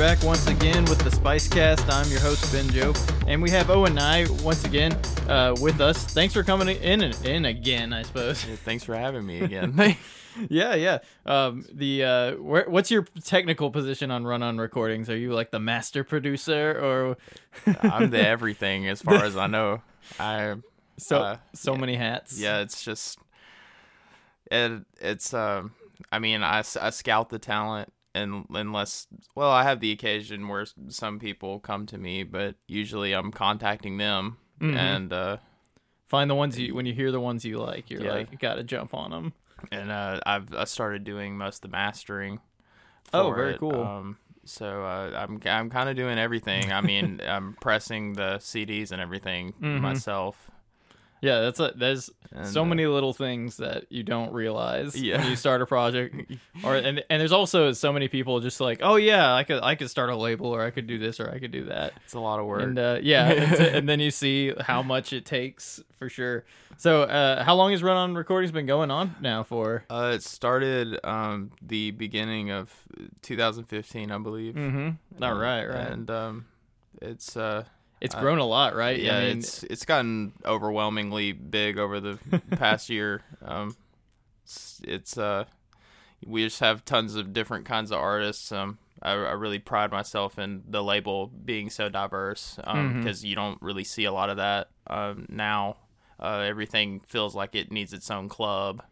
All right, you're back once again with the Spice Cast. I'm your host Ben Joe, and we have Owen Nye once again uh, with us. Thanks for coming in and in again, I suppose. Yeah, thanks for having me again. yeah, yeah. Um, the uh, where, what's your technical position on Run On Recordings? Are you like the master producer, or I'm the everything as far as I know. I so Uh, so many hats? yeah, it's just it. It's um. I mean, I, I scout the talent, and unless well, I have the occasion where some people come to me, but usually I'm contacting them, Mhm. and uh, Find the ones you when you hear the ones you like, you're Yeah. like you got to jump on them. and uh, I've I started doing most of the mastering. Oh, very it. cool. Um, so uh, I'm I'm kind of doing everything. I mean, I'm pressing the CDs and everything Mhm. myself. Yeah, that's a, there's And, so uh, many little things that you don't realize Yeah. when you start a project or and, and there's also so many people just like oh yeah i could i could start a label or i could do this or i could do that It's a lot of work. and uh, yeah and, then you see how much it takes for sure so uh, how long has run on recordings been going on now for uh, it started um, the beginning of 2015, I believe. mm-hmm all And- right right And um, it's uh, it's uh, grown a lot right yeah, I mean, it's it's gotten overwhelmingly big over the past year. Um, it's, it's uh, we just have tons of different kinds of artists. Um, I, I really pride myself in the label being so diverse um, Mhm. because you don't really see a lot of that um, now. Uh, everything feels like it needs its own club,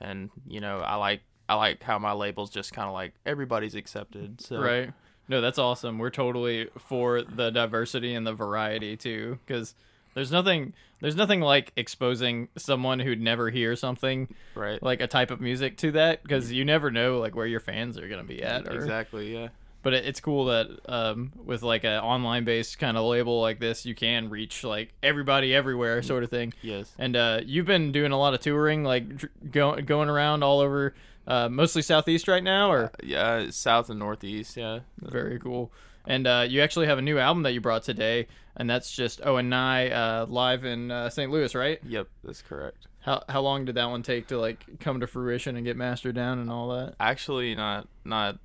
and you know I like I like how my label's just kind of like everybody's accepted. So Right. No, that's awesome. We're totally for the diversity and the variety too, because there's nothing there's nothing like exposing someone who'd never hear something right, like a type of music to that, because you never know like where your fans are gonna be at. Or, exactly, yeah. But it, it's cool that um, with like an online based kind of label like this, you can reach like everybody everywhere, sort of thing. Yes. And uh, you've been doing a lot of touring, like go- going around all over, uh, mostly southeast right now, or Yeah, south and northeast, yeah. very cool. And uh, you actually have a new album that you brought today, and that's just Oh and Nye uh, live in uh, St. Louis, right? Yep, that's correct. How how long did that one take to like come to fruition and get mastered down and all that? Actually, not not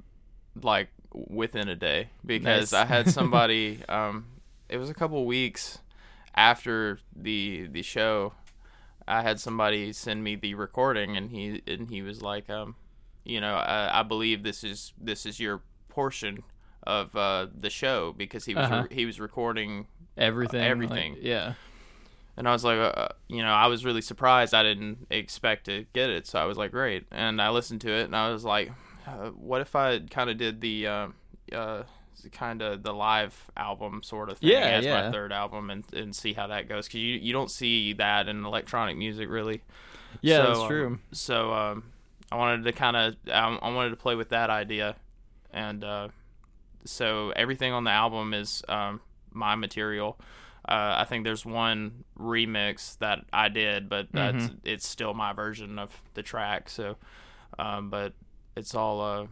like within a day because Nice. I had somebody. um, it was a couple weeks after the the show. I had somebody send me the recording, and he and he was like, um, you know, I, I believe this is this is your portion of uh, the show because he was Uh-huh. re- he was recording Everything, like- everything. yeah. And I was like, uh, you know, I was really surprised. I didn't expect to get it, so I was like, great. And I listened to it, and I was like, uh, what if I kind of did the, uh, uh, kind of the live album sort of thing Yeah, as yeah. my third album, and, and see how that goes? Because you you don't see that in electronic music really. Yeah, So, that's um, true. So um, I wanted to kind of I, I wanted to play with that idea, and uh, so everything on the album is um, my material. Uh, I think there's one remix that I did, but that's Mm-hmm. it's still my version of the track. So, um, but it's all uh,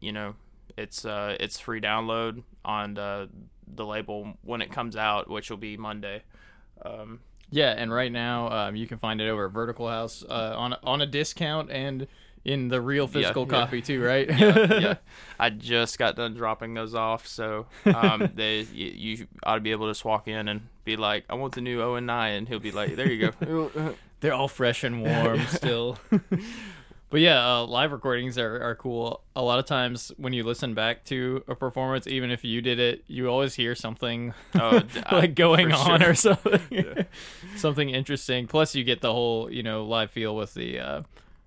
you know, it's uh, it's free download on uh, the label when it comes out, which will be Monday. Um, Yeah, and right now um, you can find it over at Vertical House uh, on a, on a discount and in the real physical yeah. copy too, right? yeah, I just got done dropping those off, so um, they you, you ought to be able to just walk in and be like, "I want the new Owen Nye," and he'll be like, "There you go." They're all fresh and warm still. But yeah, uh, live recordings are, are cool. A lot of times when you listen back to a performance, even if you did it, you always hear something Oh, like going on sure. or something, something interesting. Plus, you get the whole you know live feel with the uh,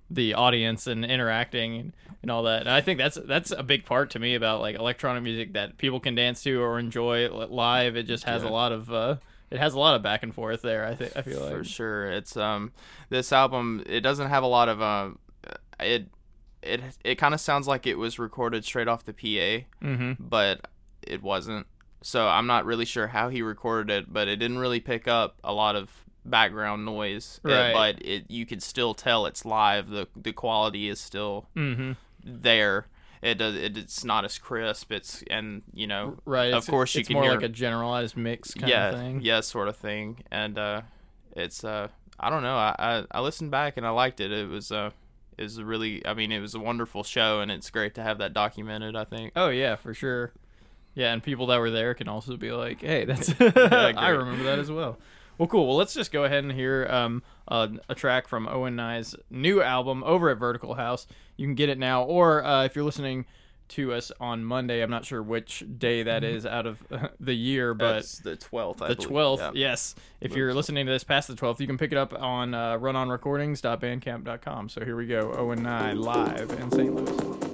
the audience and interacting and, all that. And I think that's that's a big part to me about like electronic music that people can dance to or enjoy live. It just has a lot of uh, it has a lot of back and forth there. I think I feel like for sure. It's um this album. It doesn't have a lot of um it it it kind of sounds like it was recorded straight off the PA, hmm but it wasn't. So I'm not really sure how he recorded it, but it didn't really pick up a lot of background noise. Uh, Right. but it you could still tell it's live. The the quality is still hmm there. It does. It, it's not as crisp. It's and you know, Right. Of it's- course, you it's can more hear like a generalized mix kind yeah, of thing. yeah, sort of thing. And uh, it's uh, I don't know. I, I I listened back and I liked it. It was uh, it was really. I mean, it was a wonderful show, and it's great to have that documented. I think. Oh yeah, for sure. Yeah, and people that were there can also be like, "Hey, that's I remember that as well." Well, cool. Well, let's just go ahead and hear um, uh, a track from Owen Nye's new album over at Vertical House. You can get it now, or uh, if you're listening to us on Monday, I'm not sure which day that is out of the year, but That's the twelfth. the 12th, yes. If you're listening to this past the 12th, you can pick it up on uh, runonrecordings.bandcamp.com. So here we go, Owen Nye live in St. Louis.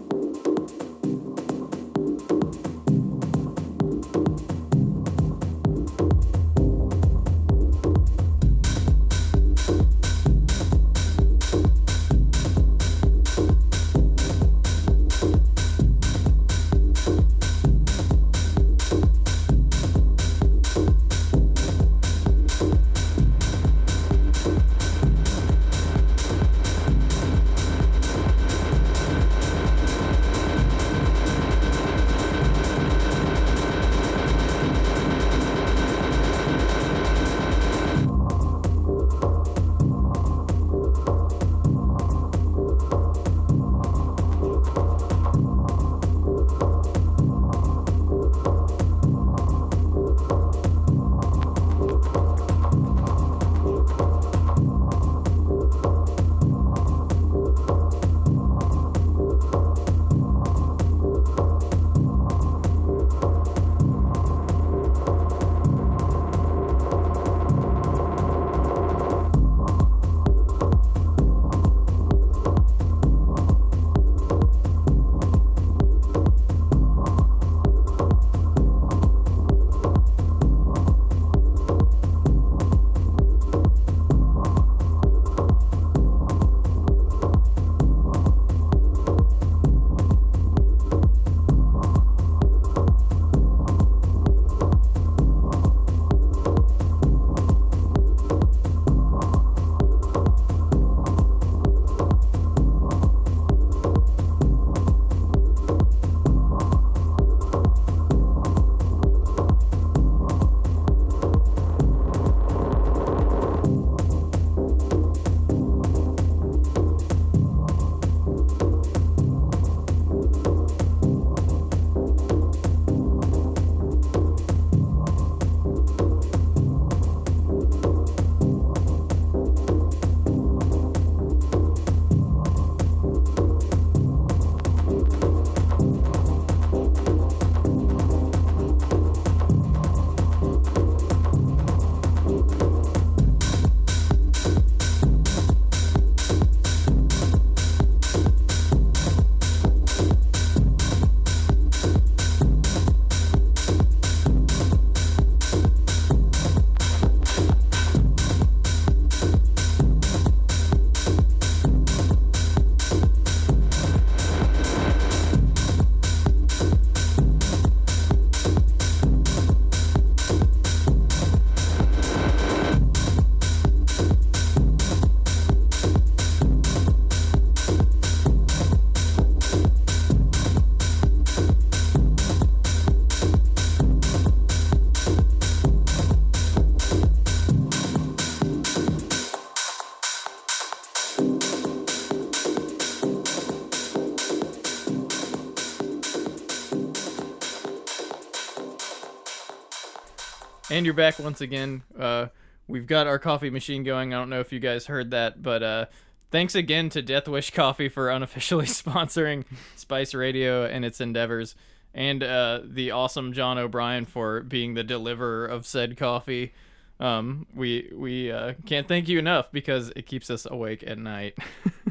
And you're back once again. Uh, we've got our coffee machine going. I don't know if you guys heard that, but uh, thanks again to Death Wish Coffee for unofficially sponsoring Spice Radio and its endeavors, and uh, the awesome John O'Brien for being the deliverer of said coffee. Um, we we uh, can't thank you enough because it keeps us awake at night.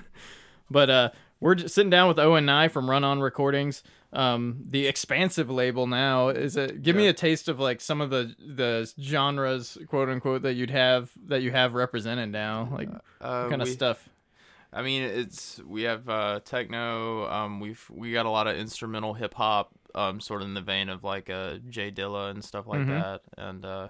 but uh, we're just sitting down with Owen Nye from Run On Recordings. Um, the expansive label now is it. Give me a taste of like some of the the genres, quote unquote, that you'd have that you have represented now. Like Uh, what kind of stuff. I mean, it's we have uh, techno. Um, we've we got a lot of instrumental hip hop, um, sort of in the vein of like uh, J Dilla and stuff like Mhm. that. And uh,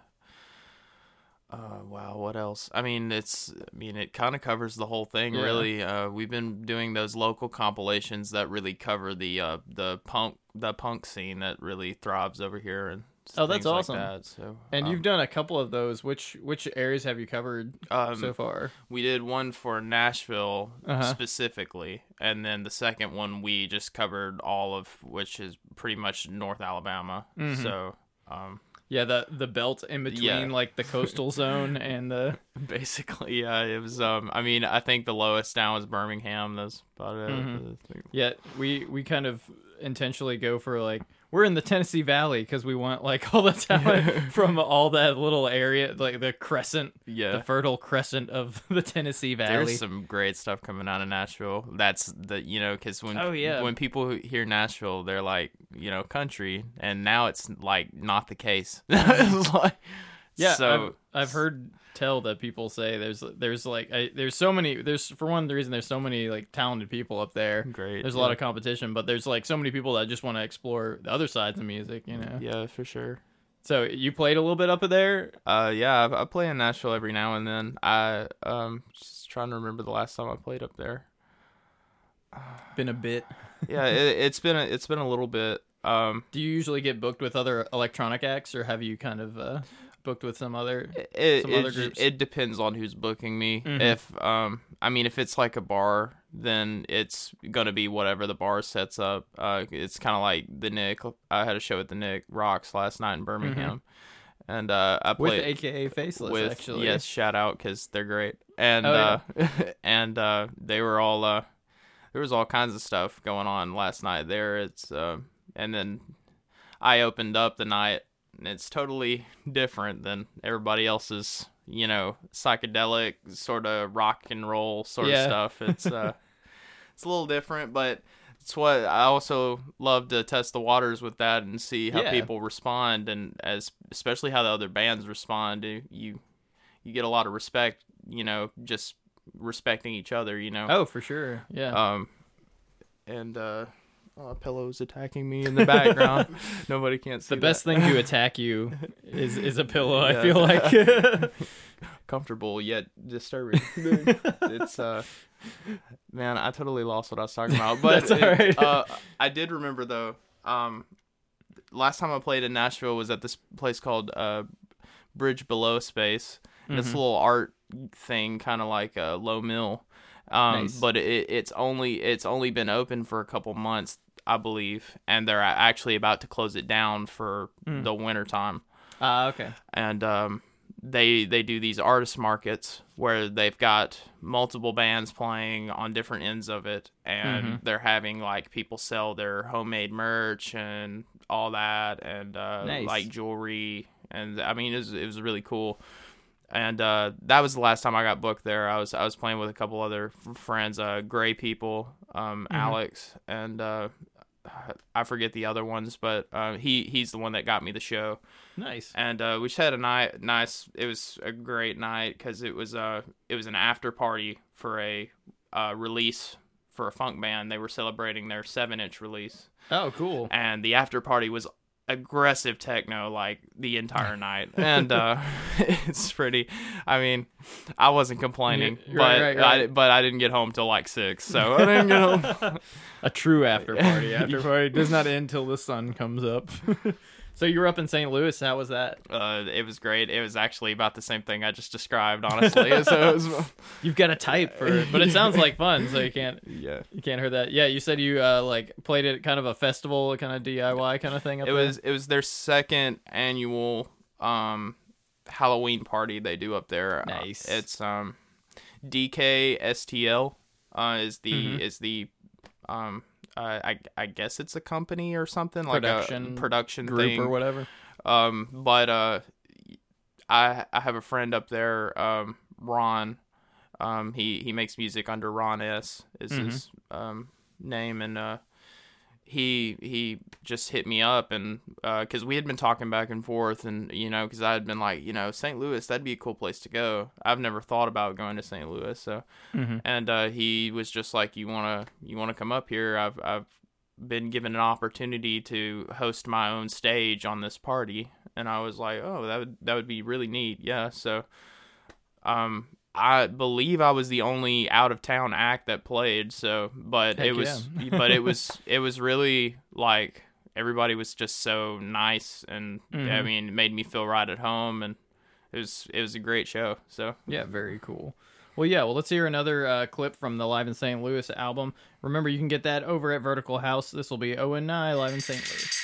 uh, wow, what else? I mean, it's I mean, it kind of covers the whole thing, Yeah. really. Uh, we've been doing those local compilations that really cover the uh, the punk the punk scene that really thrives over here, and Oh, that's things like awesome. that, so And um, you've done a couple of those. Which which areas have you covered um, so far? we did one for Nashville Uh-huh. specifically, and then the second one we just covered all of which is pretty much North Alabama. Mhm. So um, Yeah, the the belt in between Yeah. like the coastal zone and the basically, yeah, it was. Um, I mean, I think the lowest down was Birmingham. That's about it. Mhm. yeah. We we kind of intentionally go for like we're in the Tennessee Valley because we want like all the talent from all that little area, like the crescent, Yeah. the fertile crescent of the Tennessee Valley. There's some great stuff coming out of Nashville. That's the you know because when Oh, yeah. when people hear Nashville, they're like you know country, and now it's like not the case. It's like- Yeah, so I've, I've heard tell that people say there's there's like I, there's so many there's for one the reason there's so many like talented people up there. great. There's a lot of competition, but there's like so many people that just want to explore the other sides of music, you know. yeah for sure. So you played a little bit up there. Uh yeah, I, I play in Nashville every now and then. I um just trying to remember the last time I played up there. Been a bit. Yeah, it, it's been a, it's been a little bit. Um, Do you usually get booked with other electronic acts, or have you kind of uh, booked with some other? it Some it, other groups? it depends on who's booking me. Mhm. If um, I mean, if it's like a bar, then it's gonna be whatever the bar sets up. Uh, it's kind of like the Nick. I had a show at the Nick Rocks last night in Birmingham, and uh, I Mm-hmm. With played AKA Faceless, with actually. yes, shout out because they're great, and Oh, uh, and uh, they were all uh, there was all kinds of stuff going on last night there. It's uh, and then I opened up the night, it's totally different than everybody else's, you know, psychedelic sort of rock and roll sort Yeah. of stuff. It's uh, it's a little different, but. It's what I also love to test the waters with that and see how Yeah. people respond, and as especially how the other bands respond. You you you get a lot of respect, you know, just respecting each other, you know. Oh, for sure. Yeah. Um, and uh, a pillow's attacking me in the background. Nobody can't see the best that. thing to attack you is is a pillow. I feel like. comfortable yet disturbing. it's uh, man, I totally lost what I was talking about. But it- right. uh, I did remember though. Um, last time I played in Nashville was at this place called uh, Bridge Below Space. Mhm. a little art thing, kind of like a Lowe Mill. Um, Nice. but it, it's only it's only been open for a couple months, I believe, and they're actually about to close it down for Mm. the winter time Ah, okay. and um, they they do these artist markets where they've got multiple bands playing on different ends of it, and Mhm. they're having like people sell their homemade merch and all that, and uh, Nice. like jewelry, and I mean it was it was really cool. And uh, that was the last time I got booked there. I was I was playing with a couple other f- friends, uh, Gray people, um, Mhm. Alex, and uh, I forget the other ones, but uh, he he's the one that got me the show Nice. and uh, we just had a night nice it was a great night because it was uh it was an after party for a uh, release for a funk band they were celebrating their seven inch release Oh, cool. and the after party was aggressive techno like the entire night and uh it's pretty i mean i wasn't complaining Yeah, right, but right, I, but i didn't get home till like six so i didn't get home A true after party. After party does not end till the sun comes up. So you were up in St. Louis. How was that? uh it was great it was actually about the same thing i just described honestly so was You've got a type for it, but it sounds like fun. So you can't yeah you can't hear that. Yeah, you said you uh like played it kind of a festival, kind of DIY kind of thing. Up it there? was it was their second annual um Halloween party they do up there. Uh, Nice. it's um DKSTL uh is the Mhm. is the um uh, I I guess it's a company or something like Production a production group thing or whatever. um but uh I I have a friend up there um Ron um he he makes music under Ron S is Mhm. his um name and uh he he just hit me up and because we had been talking back and forth and you know because I had been like you know St. Louis that'd be a cool place to go I've never thought about going to St. Louis so Mhm. and uh, he was just like you wanna you wanna come up here I've I've been given an opportunity to host my own stage on this party and I was like oh that would that would be really neat yeah so um I believe I was the only out of town act that played so but Heck it was but it was it was really like everybody was just so nice, and I mean, it made me feel right at home, and it was it was a great show. So Yeah, very cool. Well, yeah. Well, let's hear another uh, clip from the Live in St. Louis album. Remember, you can get that over at Vertical House. This will be Owen Nye live in St. Louis.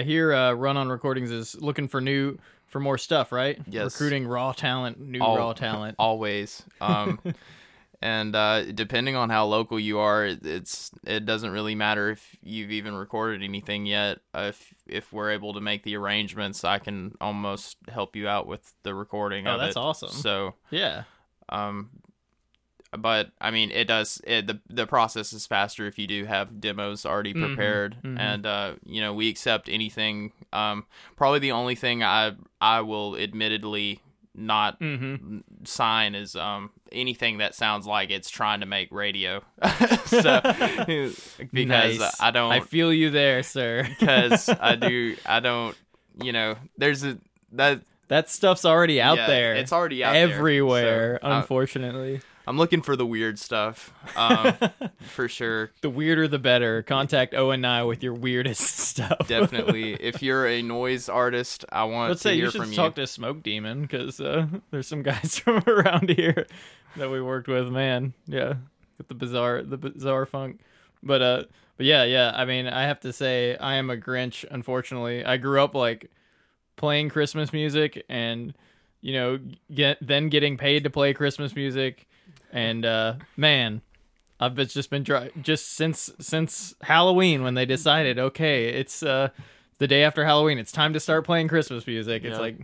I hear uh, Run On Recordings is looking for new for more stuff, right? Yes. recruiting raw talent, new Al- raw talent. always. Um, and uh, depending on how local you are, it's it doesn't really matter if you've even recorded anything yet. Uh, if if we're able to make the arrangements, I can almost help you out with the recording. Oh, that's it. awesome. So, yeah, um, but I mean, it does. It, the the process is faster if you do have demos already Mhm, prepared, mhm. and uh, you know we accept anything. Um, probably the only thing I I will admittedly not mm-hmm. sign is um anything that sounds like it's trying to make radio. so because Nice. I don't I feel you there, sir. because I do I don't you know there's a that that stuff's already out yeah, there. It's already out there. everywhere. So, uh, unfortunately, I'm looking for the weird stuff. Um for sure. the weirder the better. Contact Owen and I with your weirdest stuff. Definitely. if you're a noise artist, I want Let's to say hear you should from talk to Smoke Demon because uh, there's some guys from around here that we worked with. Man, yeah, with the bizarre, the bizarre funk. But uh, but yeah, yeah. I mean, I have to say, I am a Grinch. Unfortunately, I grew up like playing Christmas music, and you know, get then getting paid to play Christmas music, and uh, man. I've just been dry, just since since Halloween when they decided okay it's uh the day after Halloween it's time to start playing Christmas music it's Yeah. like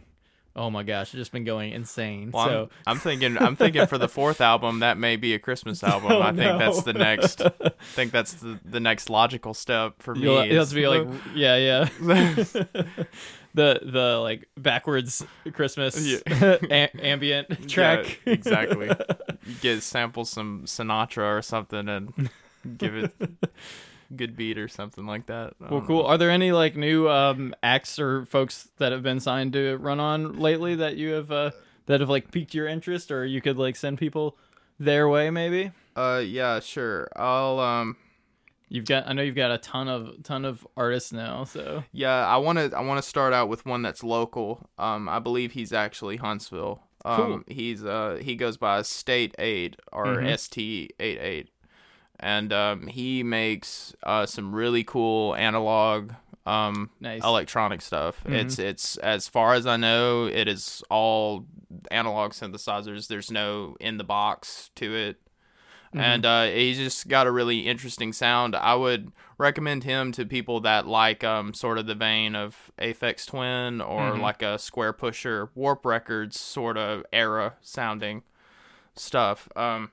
oh my gosh it's just been going insane Well, so I'm, I'm thinking. I'm thinking for the fourth album that may be a Christmas album. Oh, I think no. that's the next. I think that's the, the next logical step for me. you'll, you'll have to be like yeah yeah the the like backwards Christmas Yeah. a- ambient track Yeah, exactly. You get sample some Sinatra or something and give it good beat or something like that. Well, cool. know. Are there any like new um, acts or folks that have been signed to Run On lately that you have uh, that have like piqued your interest, or you could like send people their way? Maybe Uh, yeah, sure. I'll um. You've got. I know you've got a ton of ton of artists now. So Yeah, I want to. I want to start out with one that's local. Um, I believe he's actually Huntsville. Um, Cool. he's uh he goes by State Eight or Mhm. ST Eight Eight, and um he makes uh some really cool analog um nice. electronic stuff. Mhm. It's it's as far as I know, it is all analog synthesizers. There's no in the box to it. Mhm. And uh, he's just got a really interesting sound. I would recommend him to people that like um, sort of the vein of Aphex Twin or Mhm. like a Squarepusher, Warp Records sort of era sounding stuff. Um,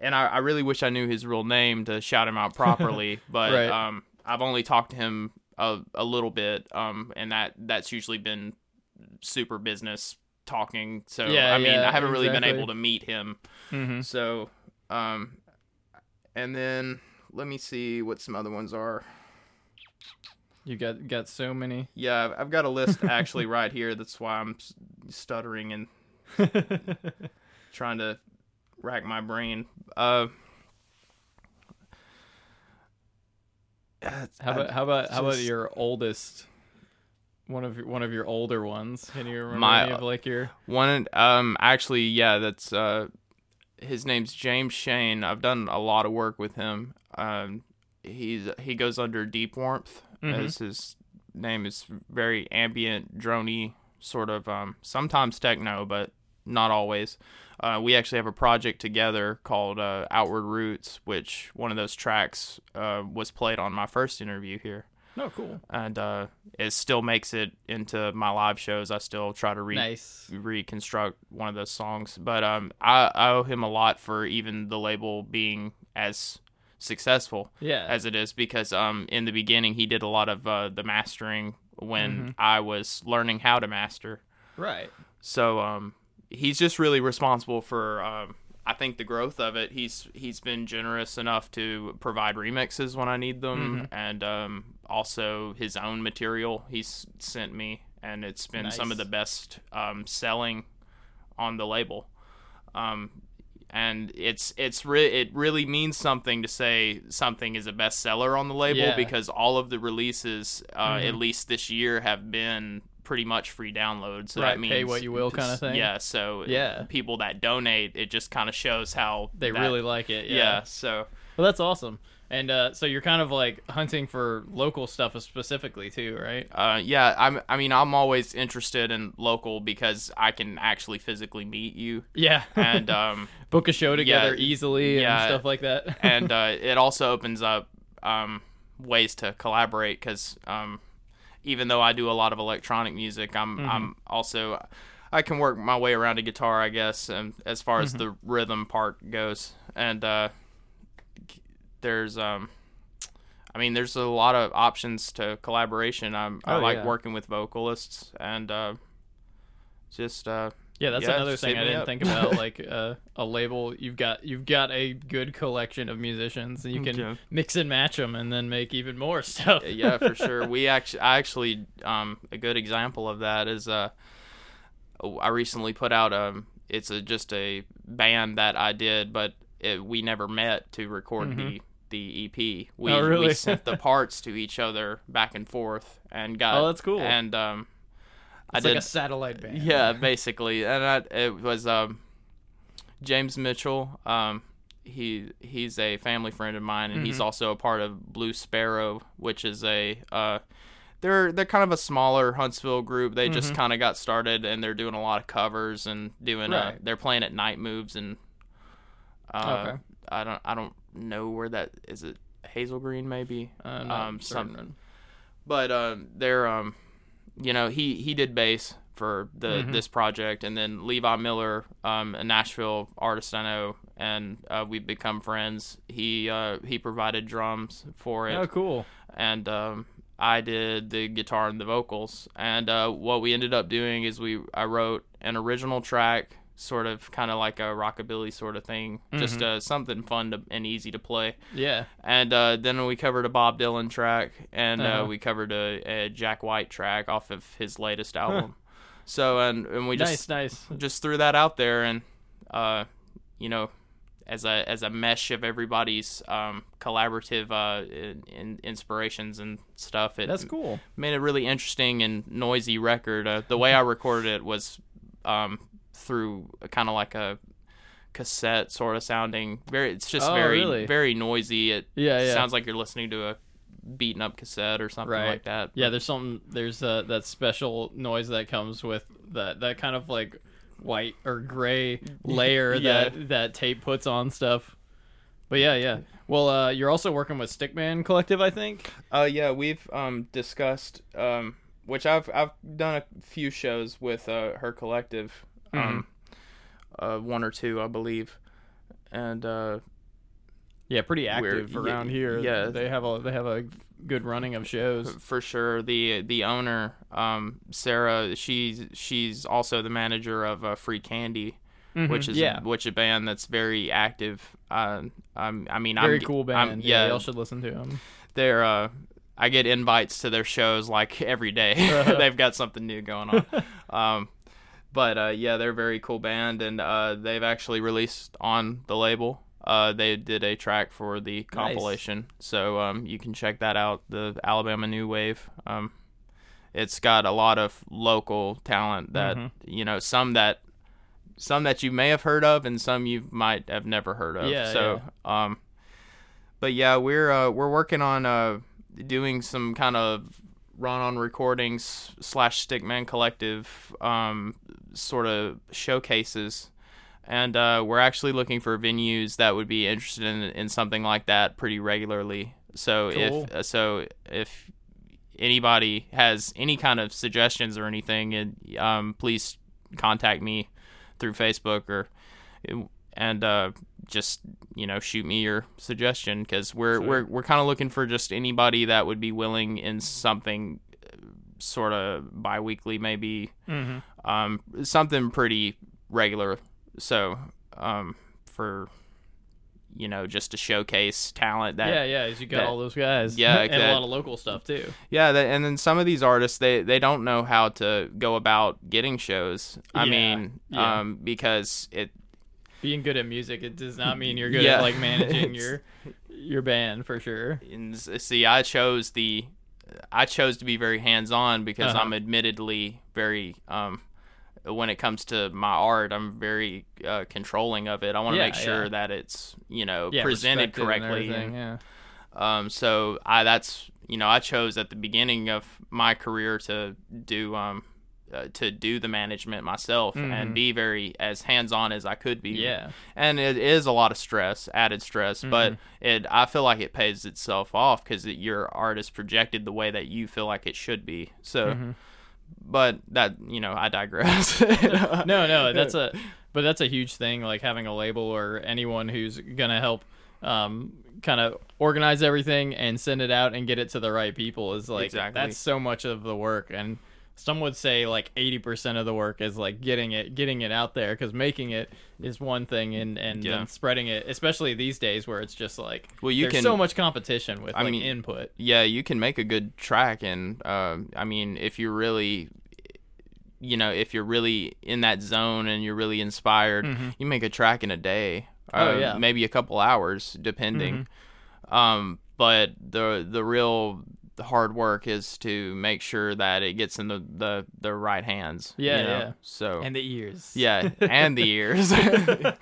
and I, I really wish I knew his real name to shout him out properly, but Right. um, I've only talked to him a, a little bit, um, and that that's usually been super business talking. So Yeah, I mean, yeah, I haven't really been able to meet him. hmm So, um, and then let me see what some other ones are. You got got so many. Yeah, I've, I've got a list actually right here. That's why I'm stuttering and trying to rack my brain. Uh, How about how about how about your oldest? One of your, one of your older ones. Can you remember My- any of like your? One, um, actually, yeah, that's uh, his name's James Shane. I've done a lot of work with him. Um, he's he goes under Deep Warmth Mhm. as his name is very ambient, drony sort of. Um, sometimes techno, but not always. Uh, we actually have a project together called uh, Outward Roots, which one of those tracks uh, was played on my first interview here Oh, cool. and uh, it still makes it into my live shows. I still try to re- Nice. reconstruct one of those songs, but um, I, I owe him a lot for even the label being as successful Yeah. as it is because um, in the beginning he did a lot of uh, the mastering when Mhm. I was learning how to master. right. So um, he's just really responsible for um, I think the growth of it. He's he's been generous enough to provide remixes when I need them, Mhm. and um, also his own material he's sent me, and it's been some of the best um, selling on the label. Um, and it's it's re- it really means something to say something is a bestseller on the label Yeah. because all of the releases, uh, Mhm. at least this year, have been pretty much free downloads. So Right, that means pay what you will kinda thing. Yeah. So Yeah. people that donate, it just kind of shows how They that- really like it. yeah. Yeah. So Well, that's awesome. And uh, so you're kind of like hunting for local stuff specifically too, right? Uh, yeah, I'm. I mean, I'm always interested in local because I can actually physically meet you, Yeah. and um, book a show together yeah, easily yeah. and stuff like that. and uh, it also opens up um, ways to collaborate because um, even though I do a lot of electronic music, I'm Mm-hmm. I'm also I can work my way around a guitar, I guess, and as far Mm-hmm. as the rhythm part goes, and uh, there's um. I mean, there's a lot of options to collaboration. I'm, I Oh, like yeah. working with vocalists and uh, just uh, yeah, that's Yeah, another thing I didn't up. think about. Like uh, a label, you've got you've got a good collection of musicians, and you can Yeah. mix and match them, and then make even more stuff. yeah, for sure. We actually, I actually, um, a good example of that is, uh, I recently put out, um, it's a, just a band that I did, but it, we never met to record the the EP. We Mm-hmm. Oh, really? we sent the parts to each other back and forth and got. Oh, that's cool. And um, I It's did. like a satellite band. Yeah, basically, and I, it was um, James Mitchell. Um, he he's a family friend of mine, and Mm-hmm. he's also a part of Blue Sparrow, which is a uh, they're they're kind of a smaller Huntsville group. They just kind of got started, and they're doing a lot of covers and doing. Uh, Mm-hmm. They're playing at night moves, and uh, Okay. I don't I don't know where that is. It Hazel Green maybe. Uh, um, certain. some but um, they're um, you know, he he did bass for the Mm-hmm. this project, and then Levi Miller, um, a Nashville artist I know, and uh, we've become friends. He uh, he provided drums for it, Oh, cool. and um, I did the guitar and the vocals. And uh, what we ended up doing is we I wrote an original track, sort of kind of like a rockabilly sort of thing, just Mm-hmm. uh, something fun to, and easy to play Yeah. and uh, then we covered a Bob Dylan track, and uh Uh-huh. we covered a, a Jack White track off of his latest album. So and and we just nice, just nice. just threw that out there, and uh, you know, as a as a mesh of everybody's um, collaborative uh, in, in inspirations and stuff. It That's cool. made a really interesting and noisy record. Uh, the way I recorded it was um, through kind of like a cassette sort of sounding. Very, it's just Oh, very really? very noisy. It Yeah, yeah. sounds like you're listening to a beaten up cassette or something Right. like that. Yeah, there's something. There's uh, that special noise that comes with that. That kind of like white or gray layer Yeah. that that tape puts on stuff. But yeah, yeah. Well, uh, you're also working with Stickman Collective, I think. Uh, yeah, we've um discussed um, which I've I've done a few shows with uh, her collective, um, uh, one or two I believe, and uh, Yeah, pretty active yeah, around here. yeah. they have a they have a good running of shows. for sure the the owner um, Sarah she's she's also the manager of uh, Free Candy. Which is Mm-hmm. yeah. a, which a band that's very active. Uh, um, I mean, Very I'm, cool I'm- band. yeah, yeah, y'all should listen to them. they're uh I get invites to their shows like every day. they've got something new going on. um but uh yeah, they're a very cool band and uh they've actually released on the label. Uh they did a track for the compilation. So um you can check that out, the Alabama New Wave. Um it's got a lot of local talent that Mm-hmm. you know, some that some that you may have heard of and some you might have never heard of. Yeah, so um but yeah, we're uh, we're working on uh, doing some kind of run on recordings slash Stickman Collective um, sort of showcases, and uh, we're actually looking for venues that would be interested in in something like that pretty regularly. So Cool. if uh, so if anybody has any kind of suggestions or anything, and um, please contact me through Facebook or and uh, just you know shoot me your suggestion because we're Sweet. we're we're kind of looking for just anybody that would be willing in something sort of bi-weekly maybe Mm-hmm. um something pretty regular so um for you know just to showcase talent that yeah, yeah. as You got that- all those guys. yeah, and a lot of local stuff too. Yeah, that, and then some of these artists they they don't know how to go about getting shows. I Yeah, mean, yeah. um, because it Being good at music, it does not mean you're good Yeah. at like managing your your band for sure. and see, I chose the I chose to be very hands on because Uh-huh. I'm admittedly very um when it comes to my art, I'm very uh, controlling of it. I want to Yeah, make sure yeah. that it's you know Yeah, presented and correctly. everything, yeah. Um, so I that's you know I chose at the beginning of my career to do um uh, to do the management myself and be very as hands on as I could be. Mm-hmm. Yeah. and it is a lot of stress, added stress, but Mm-hmm. it I feel like it pays itself off because your art is projected the way that you feel like it should be. So. Mm-hmm. But that you know, I digress. no, no, that's a but that's a huge thing. Like having a label or anyone who's gonna help, um, kind of organize everything and send it out and get it to the right people is like Exactly. that's so much of the work. And some would say like eighty percent of the work is like getting it getting it out there because making it is one thing and and Yeah. then spreading it, especially these days where it's just like Well, you there's can- so much competition with I like mean, input. yeah, you can make a good track, and um, I mean, if you're really, you know, if you're really in that zone and you're really inspired, you make a track in a day. Mm-hmm. Oh, uh, yeah. maybe a couple hours, depending. Mm-hmm. Um, but the the real hard work is to make sure that it gets in the the, the right hands. Yeah, you know? yeah. So And the ears. yeah, and the ears.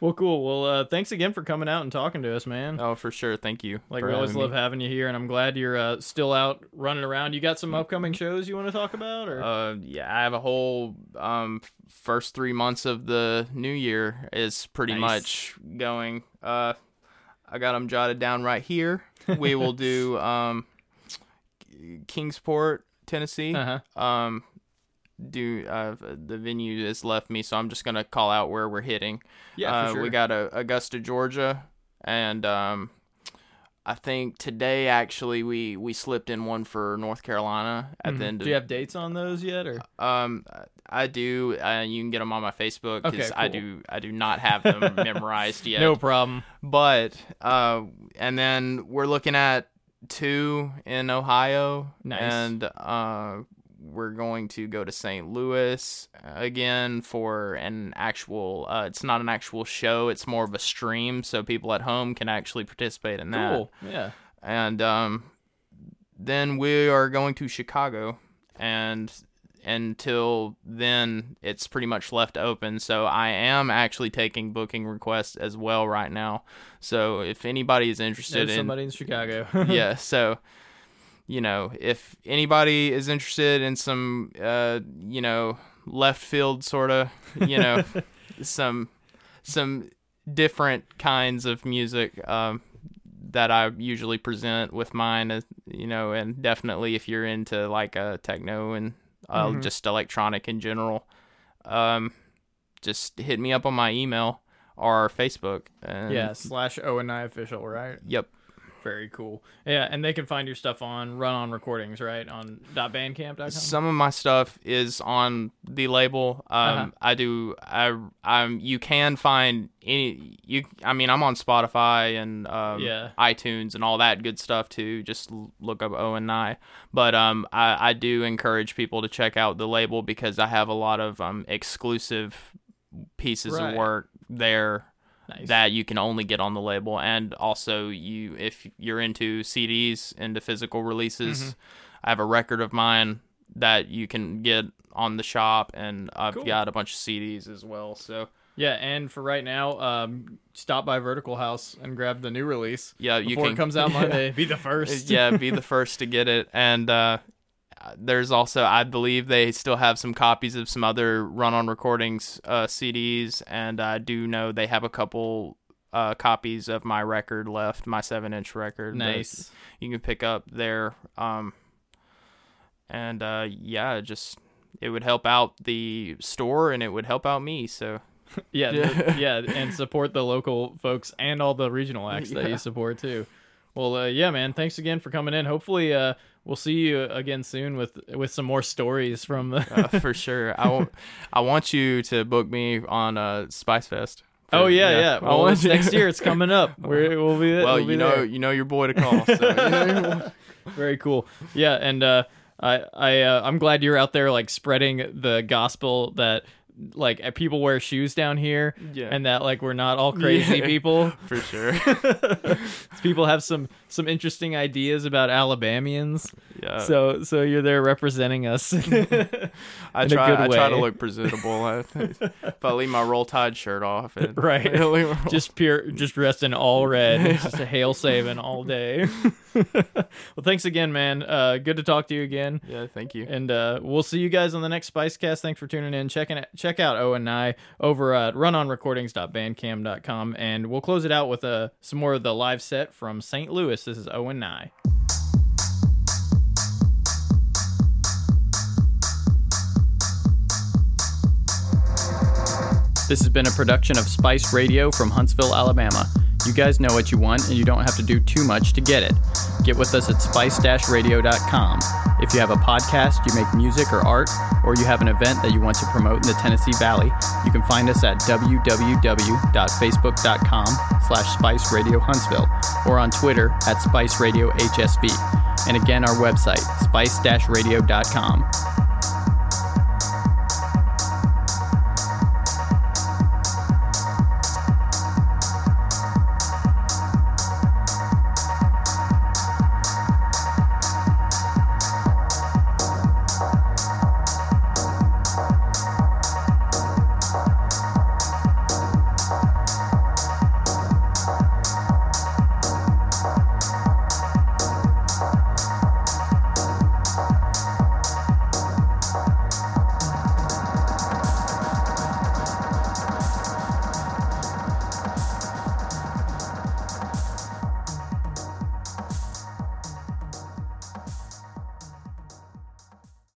Well, cool. Well, uh, thanks again for coming out and talking to us, man. oh, for sure. Thank you. Like we always love me. having you here, and I'm glad you're uh, still out running around. You got some upcoming shows you want to talk about, or Uh, yeah, I have a whole um first three months of the new year is pretty Nice. much going. Uh, I got them jotted down right here. We will do um Kingsport, Tennessee. uh-huh. Um, do uh the venue has left me, so I'm just gonna call out where we're hitting. yeah, Uh, sure. We got uh, Augusta, Georgia, and um, I think today actually we we slipped in one for North Carolina at the Mhm. end. Do you have dates on those yet, or um, I do. Uh, you can get them on my Facebook because Okay, I do. I do not have them memorized yet. no problem? But uh, and then we're looking at two in Ohio. Nice. And uh, we're going to go to St. Louis again for an actual. Uh, it's not an actual show. It's more of a stream, so people at home can actually participate in that. Cool. Yeah. And um, then we are going to Chicago, and until then, it's pretty much left open. So I am actually taking booking requests as well right now. So if anybody is interested There's in somebody in Chicago. yeah, so you know, if anybody is interested in some uh, you know, left field sort of, you know, some some different kinds of music um that I usually present with mine, uh, you know, and definitely if you're into like a techno and uh, Mhm. just electronic in general, um, just hit me up on my email or Facebook. And, yeah. Slash Owen Nye official, right? Yep. Very cool. Yeah, and they can find your stuff on Run On Recordings, right? On .bandcamp.com. Some of my stuff is on the label. Um, Uh-huh. I do. I. Um. You can find any. You. I mean, I'm on Spotify and um, Yeah. iTunes and all that good stuff too. Just look up Owen Nye. But um, I, I do encourage people to check out the label because I have a lot of um exclusive pieces Right. of work there nice. that you can only get on the label and also you if you're into CDs into physical releases Mm-hmm. I have a record of mine that you can get on the shop and I've Cool. got a bunch of CDs as well so yeah, and for right now, um, stop by Vertical House and grab the new release yeah you before can it comes out Monday. Be the first. yeah be the first to get it and uh there's also I believe they still have some copies of some other run on recordings uh CDs and I do know they have a couple uh, copies of my record left, my seven inch record. nice. you can pick up there. Um, and uh, yeah, just it would help out the store and it would help out me. So Yeah, Yeah. the- yeah, and support the local folks and all the regional acts that Yeah. you support too. Well, uh, yeah, man. Thanks again for coming in. Hopefully, uh, we'll see you again soon with with some more stories from the. uh, for sure, I want I want you to book me on uh, Spice Fest. oh yeah, yeah. I Well, next year it's coming up. We're, we'll be there. Well, we'll be you know there. you know your boy to call. So, you know. Very cool. Yeah, and uh, I I uh, I'm glad you're out there like spreading the gospel that like uh, people wear shoes down here, Yeah. and that like we're not all crazy Yeah. people. for sure. people have some some interesting ideas about Alabamians. Yeah. so so you're there representing us. I try. I try to look presentable. I, if I leave my roll tide shirt off, and, Right. just pure just dressed in all red It's just a hail saving all day well thanks again man. Uh good to talk to you again. Yeah. Thank you. and uh we'll see you guys on the next spicecast thanks for tuning in. Checking check out owen nye over at runonrecordings.bandcamp.com and we'll close it out with uh some more of the live set from st louis. This is owen nye This has been a production of Spice Radio from Huntsville, Alabama. You guys know what you want, and you don't have to do too much to get it. Get with us at spice-radio.com. If you have a podcast, you make music or art, or you have an event that you want to promote in the Tennessee Valley, you can find us at www.facebook.com slash Spice Radio Huntsville or on Twitter at Spice Radio HSV. And again, our website, spice-radio.com.